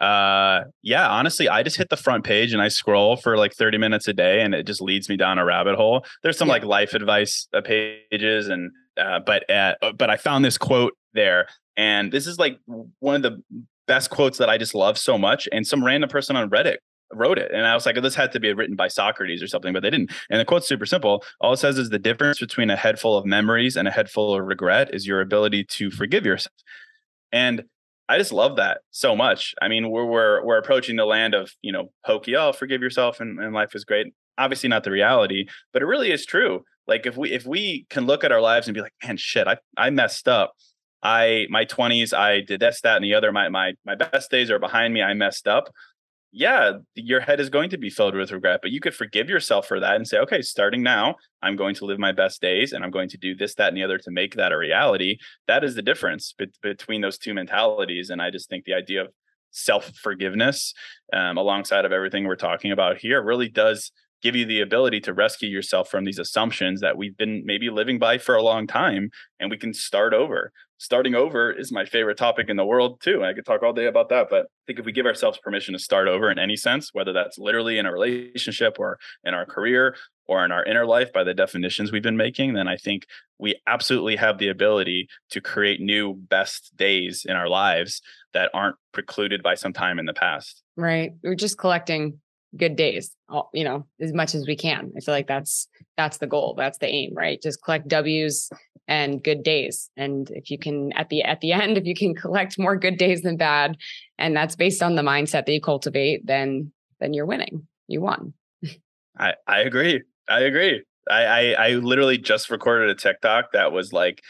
uh yeah honestly i just hit the front page and i scroll for like 30 minutes a day and it just leads me down a rabbit hole there's some yeah. like life advice uh, pages and uh but uh, but i found this quote there and this is like one of the best quotes that i just love so much and some random person on reddit wrote it and i was like oh, this had to be written by socrates or something but they didn't and the quote's super simple all it says is the difference between a head full of memories and a head full of regret is your ability to forgive yourself and I just love that so much. I mean, we're we're we're approaching the land of you know hokey. Oh, forgive yourself, and, and life is great. Obviously, not the reality, but it really is true. Like if we if we can look at our lives and be like, man, shit, I I messed up. I my twenties, I did this, that, and the other. My my my best days are behind me. I messed up yeah, your head is going to be filled with regret, but you could forgive yourself for that and say, okay, starting now, I'm going to live my best days and I'm going to do this, that, and the other to make that a reality. That is the difference be- between those two mentalities. And I just think the idea of self forgiveness, um, alongside of everything we're talking about here, really does give you the ability to rescue yourself from these assumptions that we've been maybe living by for a long time and we can start over starting over is my favorite topic in the world too. I could talk all day about that, but I think if we give ourselves permission to start over in any sense, whether that's literally in a relationship or in our career or in our inner life by the definitions we've been making, then I think we absolutely have the ability to create new best days in our lives that aren't precluded by some time in the past. Right. We're just collecting good days you know as much as we can. I feel like that's that's the goal that's the aim right? Just collect w's and good days. And if you can at the at the [laughs] end if you can collect more good days than bad and that's based on the mindset that you cultivate then then you're winning. You won. I i agree. I agree. I, I i literally just recorded a tiktok that was like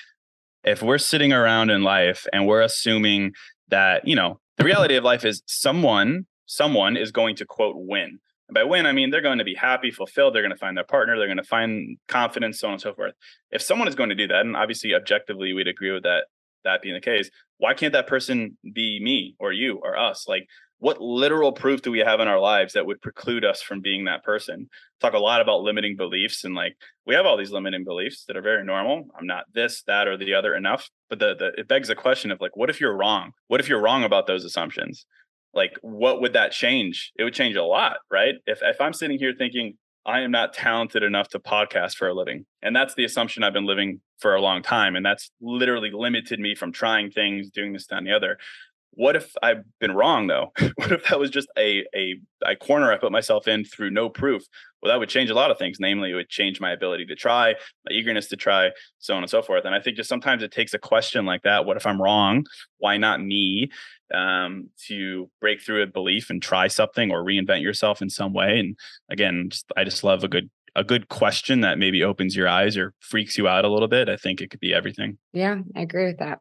if we're sitting around in life and we're assuming that you know the reality of life is someone someone is going to quote win. And by win, I mean they're going to be happy, fulfilled. They're going to find their partner. They're going to find confidence, so on and so forth. If someone is going to do that, and obviously objectively we'd agree with that, that being the case, why can't that person be me or you or us? Like, what literal proof do we have in our lives that would preclude us from being that person? Talk a lot about limiting beliefs, and like we have all these limiting beliefs that are very normal. I'm not this, that, or the other enough. But the, the it begs the question of like, what if you're wrong? What if you're wrong about those assumptions? Like what would that change it would change a lot right if if i'm sitting here thinking i am not talented enough to podcast for a living and that's the assumption i've been living for a long time and that's literally limited me from trying things doing this that and the other what if I've been wrong though? [laughs] what if that was just a, a a corner I put myself in through no proof? Well, that would change a lot of things. Namely, it would change my ability to try, my eagerness to try, so on and so forth. And I think just sometimes it takes a question like that. What if I'm wrong? Why not me? Um, to break through a belief and try something or reinvent yourself in some way. And again, just I just love a good a good question that maybe opens your eyes or freaks you out a little bit, I think it could be everything. Yeah, I agree with that.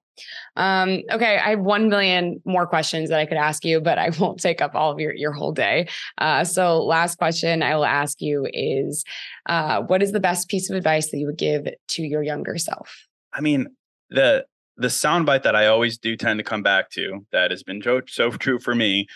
Um, okay, I have one million more questions that I could ask you, but I [laughs] won't take up all of your your whole day. Uh, so, last question I will ask you is, uh, what is the best piece of advice that you would give to your younger self? I mean, the the soundbite that I always do tend to come back to that has been so, so [laughs] true for me.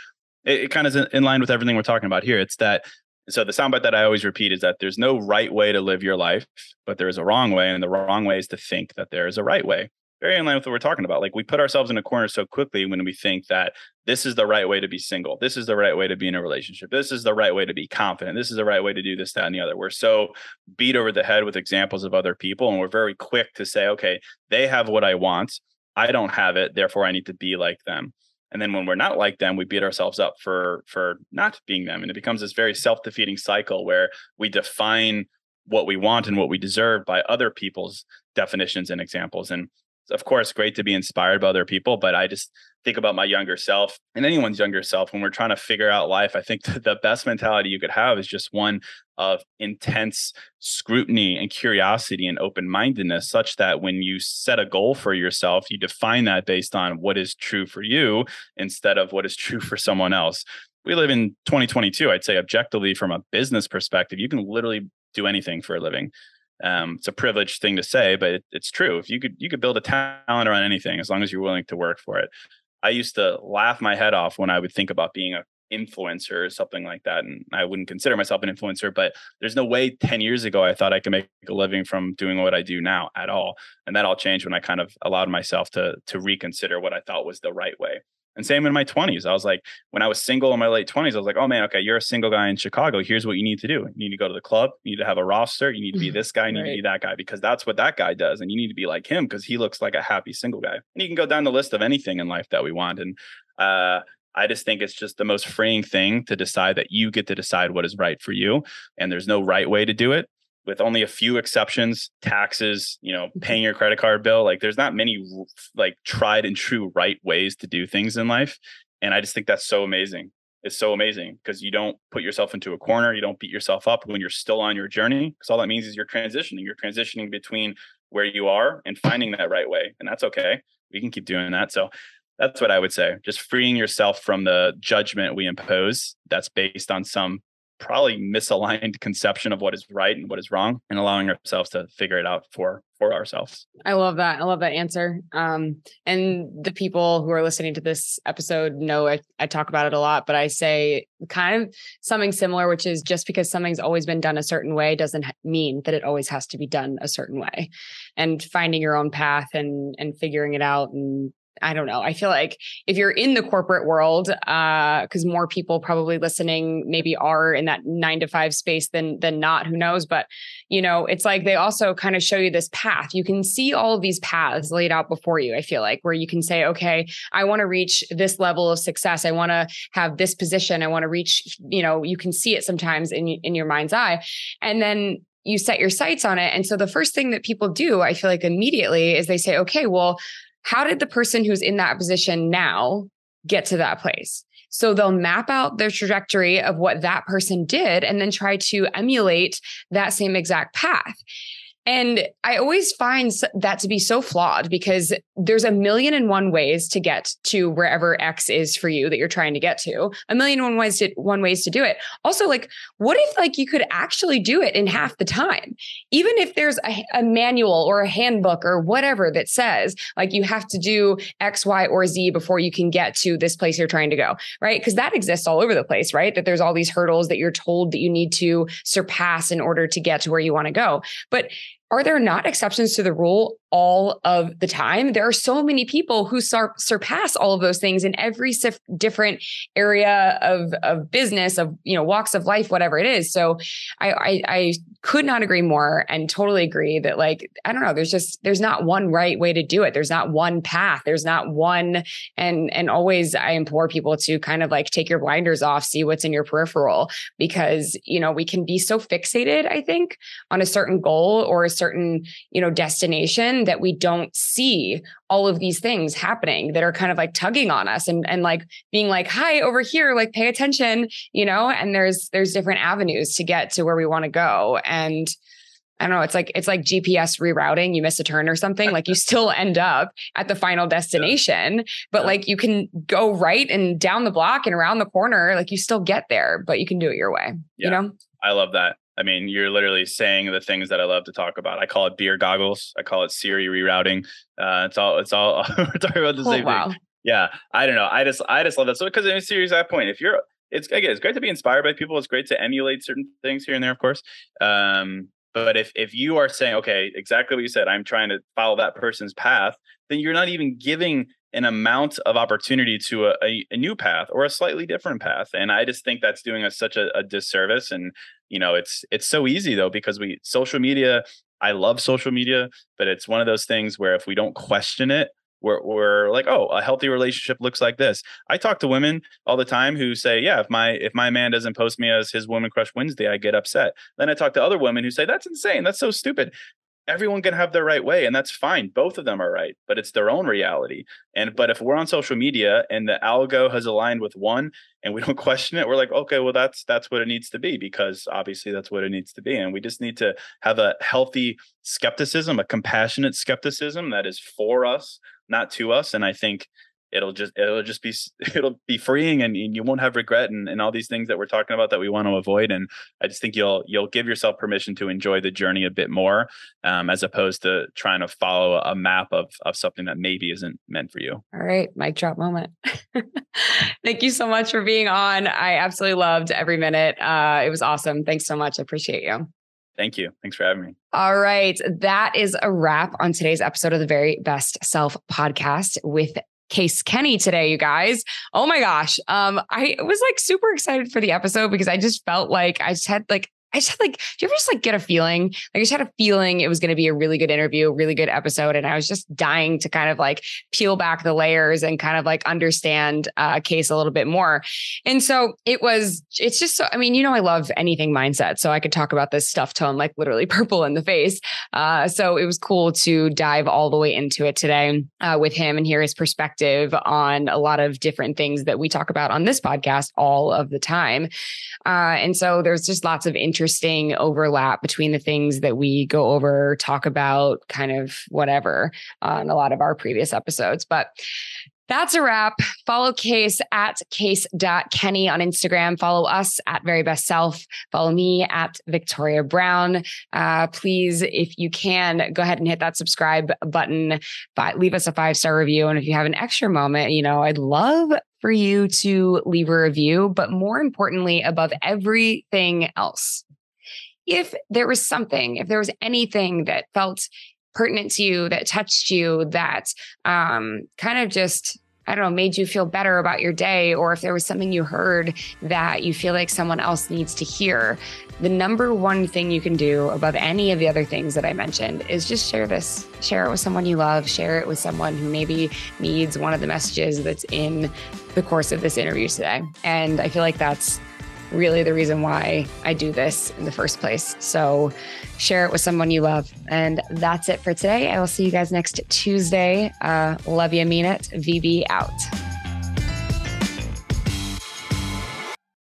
It, it kind of is in line with everything we're talking about here. It's that so the soundbite that I always repeat is that there's no right way to live your life, but there is a wrong way, and the wrong way is to think that there is a right way very in line with what we're talking about. Like we put ourselves in a corner so quickly when we think that this is the right way to be single. This is the right way to be in a relationship. This is the right way to be confident. This is the right way to do this, that, and the other. We're so beat over the head with examples of other people. And we're very quick to say, okay, they have what I want. I don't have it. Therefore, I need to be like them. And then when we're not like them, we beat ourselves up for for not being them. And it becomes this very self-defeating cycle where we define what we want and what we deserve by other people's definitions and examples. And of course great to be inspired by other people but i just think about my younger self and anyone's younger self when we're trying to figure out life i think [laughs] the best mentality you could have is just one of intense scrutiny and curiosity and open-mindedness such that when you set a goal for yourself you define that based on what is true for you instead of what is true for someone else we live in 2022 i'd say objectively from a business perspective you can literally do anything for a living um, it's a privileged thing to say, but it, it's true. If you could you could build a talent around anything as long as you're willing to work for it. I used to laugh my head off when I would think about being a influencer or something like that. And I wouldn't consider myself an influencer, but there's no way 10 years ago I thought I could make a living from doing what I do now at all. And that all changed when I kind of allowed myself to to reconsider what I thought was the right way. And same in my 20s. I was like, when I was single in my late 20s, I was like, oh man, okay, you're a single guy in Chicago. Here's what you need to do. You need to go to the club. You need to have a roster. You need to be [laughs] this guy. You need right. to be that guy because that's what that guy does. And you need to be like him because he looks like a happy single guy. And you can go down the list of anything in life that we want. And uh, I just think it's just the most freeing thing to decide that you get to decide what is right for you. And there's no right way to do it with only a few exceptions taxes you know mm-hmm. paying your credit card bill like there's not many like tried and true right ways to do things in life and i just think that's so amazing it's so amazing because you don't put yourself into a corner you don't beat yourself up when you're still on your journey because all that means is you're transitioning you're transitioning between where you are and finding that right way and that's okay we can keep doing that so that's what i would say. Just freeing yourself from the judgment we impose that's based on some probably misaligned [laughs] conception of what is right and what is wrong and allowing ourselves to figure it out for for ourselves. I love that. I love that answer. Um and the people who are listening to this episode know I, I talk about it a lot but i say kind of something similar which is just because something's always been done a certain way doesn't mean that it always has to be done a certain way. And finding your own path and and figuring it out and I don't know. I feel like if you're in the corporate world, because uh, more people probably listening maybe are in that nine to five space than than not. Who knows? But you know, it's like they also kind of show you this path. You can see all of these paths laid out before you. I feel like where you can say, okay, I want to reach this level of success. I want to have this position. I want to reach. You know, you can see it sometimes in in your mind's eye, and then you set your sights on it. And so the first thing that people do, I feel like immediately is they say, okay, well, how did the person who's in that position now get to that place? So they'll map out their trajectory of what that person did and then try to emulate that same exact path. And I always find that to be so flawed because there's a million and one ways to get to wherever X is for you that you're trying to get to. A million and one ways to one ways to do it. Also, like, what if like you could actually do it in half the time? Even if there's a, a manual or a handbook or whatever that says like you have to do X, Y, or Z before you can get to this place you're trying to go, right? Because that exists all over the place, right? That there's all these hurdles that you're told that you need to surpass in order to get to where you want to go. But are there not exceptions to the rule all of the time? There are so many people who sur- surpass all of those things in every sif- different area of of business, of you know walks of life, whatever it is. So, I, I I could not agree more, and totally agree that like I don't know, there's just there's not one right way to do it. There's not one path. There's not one, and and always I implore people to kind of like take your blinders off, see what's in your peripheral, because you know we can be so fixated, I think, on a certain goal or a certain, you know, destination that we don't see all of these things happening that are kind of like tugging on us and and like being like, "Hi, over here, like pay attention," you know, and there's there's different avenues to get to where we want to go and I don't know. It's like it's like GPS rerouting. You miss a turn or something. Like you [laughs] still end up at the final destination, but like you can go right and down the block and around the corner. Like you still get there, but you can do it your way. Yeah. You know. I love that. I mean, you're literally saying the things that I love to talk about. I call it beer goggles. I call it Siri rerouting. Uh, it's all. It's all. [laughs] we're talking about the oh, same wow. thing. Yeah. I don't know. I just. I just love that. So because in a series, that point, if you're it's again, it's great to be inspired by people. It's great to emulate certain things here and there, of course. Um, but if if you are saying, okay, exactly what you said, I'm trying to follow that person's path, then you're not even giving an amount of opportunity to a, a, a new path or a slightly different path. And I just think that's doing us such a, a disservice. And you know, it's it's so easy though because we social media. I love social media, but it's one of those things where if we don't question it, we're, we're like oh a healthy relationship looks like this. I talk to women all the time who say yeah if my if my man doesn't post me as his woman crush wednesday i get upset. Then i talk to other women who say that's insane. That's so stupid everyone can have their right way and that's fine. Both of them are right but it's their own reality. And but if we're on social media and the algo has aligned with one and we [laughs] don't question it we're like okay well that's that's what it needs to be because obviously that's what it needs to be. And we just need to have a healthy skepticism a compassionate skepticism that is for us not to us. And i think it'll just it'll just be [laughs] it'll be freeing and, you won't have regret and, and all these things that we're talking about that we want to avoid and i just think you'll you'll give yourself permission to enjoy the journey a bit more um, as opposed to trying to follow a map of of something that maybe isn't meant for you all right mic drop moment [laughs] thank you so much for being on i absolutely loved every minute uh, it was awesome thanks so much i appreciate you Thank you. Thanks for having me. All right. That is a wrap on today's episode of the Very Best Self podcast with Case Kenny today, you guys. Oh my gosh. Um, I was like super excited for the episode because I just felt like I just had like I just had like, do you ever just like get a feeling? Like I just had a feeling it was going to be a really good interview, a really good episode. And I was just dying to kind of like peel back the layers and kind of like understand uh, case a little bit more. And so it was, it's just so, I mean, you know, I love anything mindset. So I could talk about this stuff tone like literally [laughs] purple in the face. Uh, so it was cool to dive all the way into it today uh, with him and hear his perspective on a lot of different things that we talk about on this podcast all of the time. Uh, and so there's just lots of interest interesting overlap between the things that we go over, talk about, kind of whatever on a lot of our previous episodes. But that's a wrap. Follow Case at case.kenny on Instagram. Follow us at Very Best Self. Follow me at Victoria Brown. Uh, please, if you can, go ahead and hit that subscribe button. But leave us a five star review. And if you have an extra moment, you know, I'd love for you to leave a review. But more importantly, above everything else, if there was something, if there was anything that felt pertinent to you, that touched you, that um, kind of just I don't know, made you feel better about your day, or if there was something you heard that you feel like someone else needs to hear, the number one thing you can do above any of the other things that I mentioned is just share this. Share it with someone you love, share it with someone who maybe needs one of the messages that's in the course of this interview today. And I feel like that's really the reason why I do this in the first place. So share it with someone you love. And that's it for today. I will see you guys next Tuesday. Uh, love you, mean it. VB out.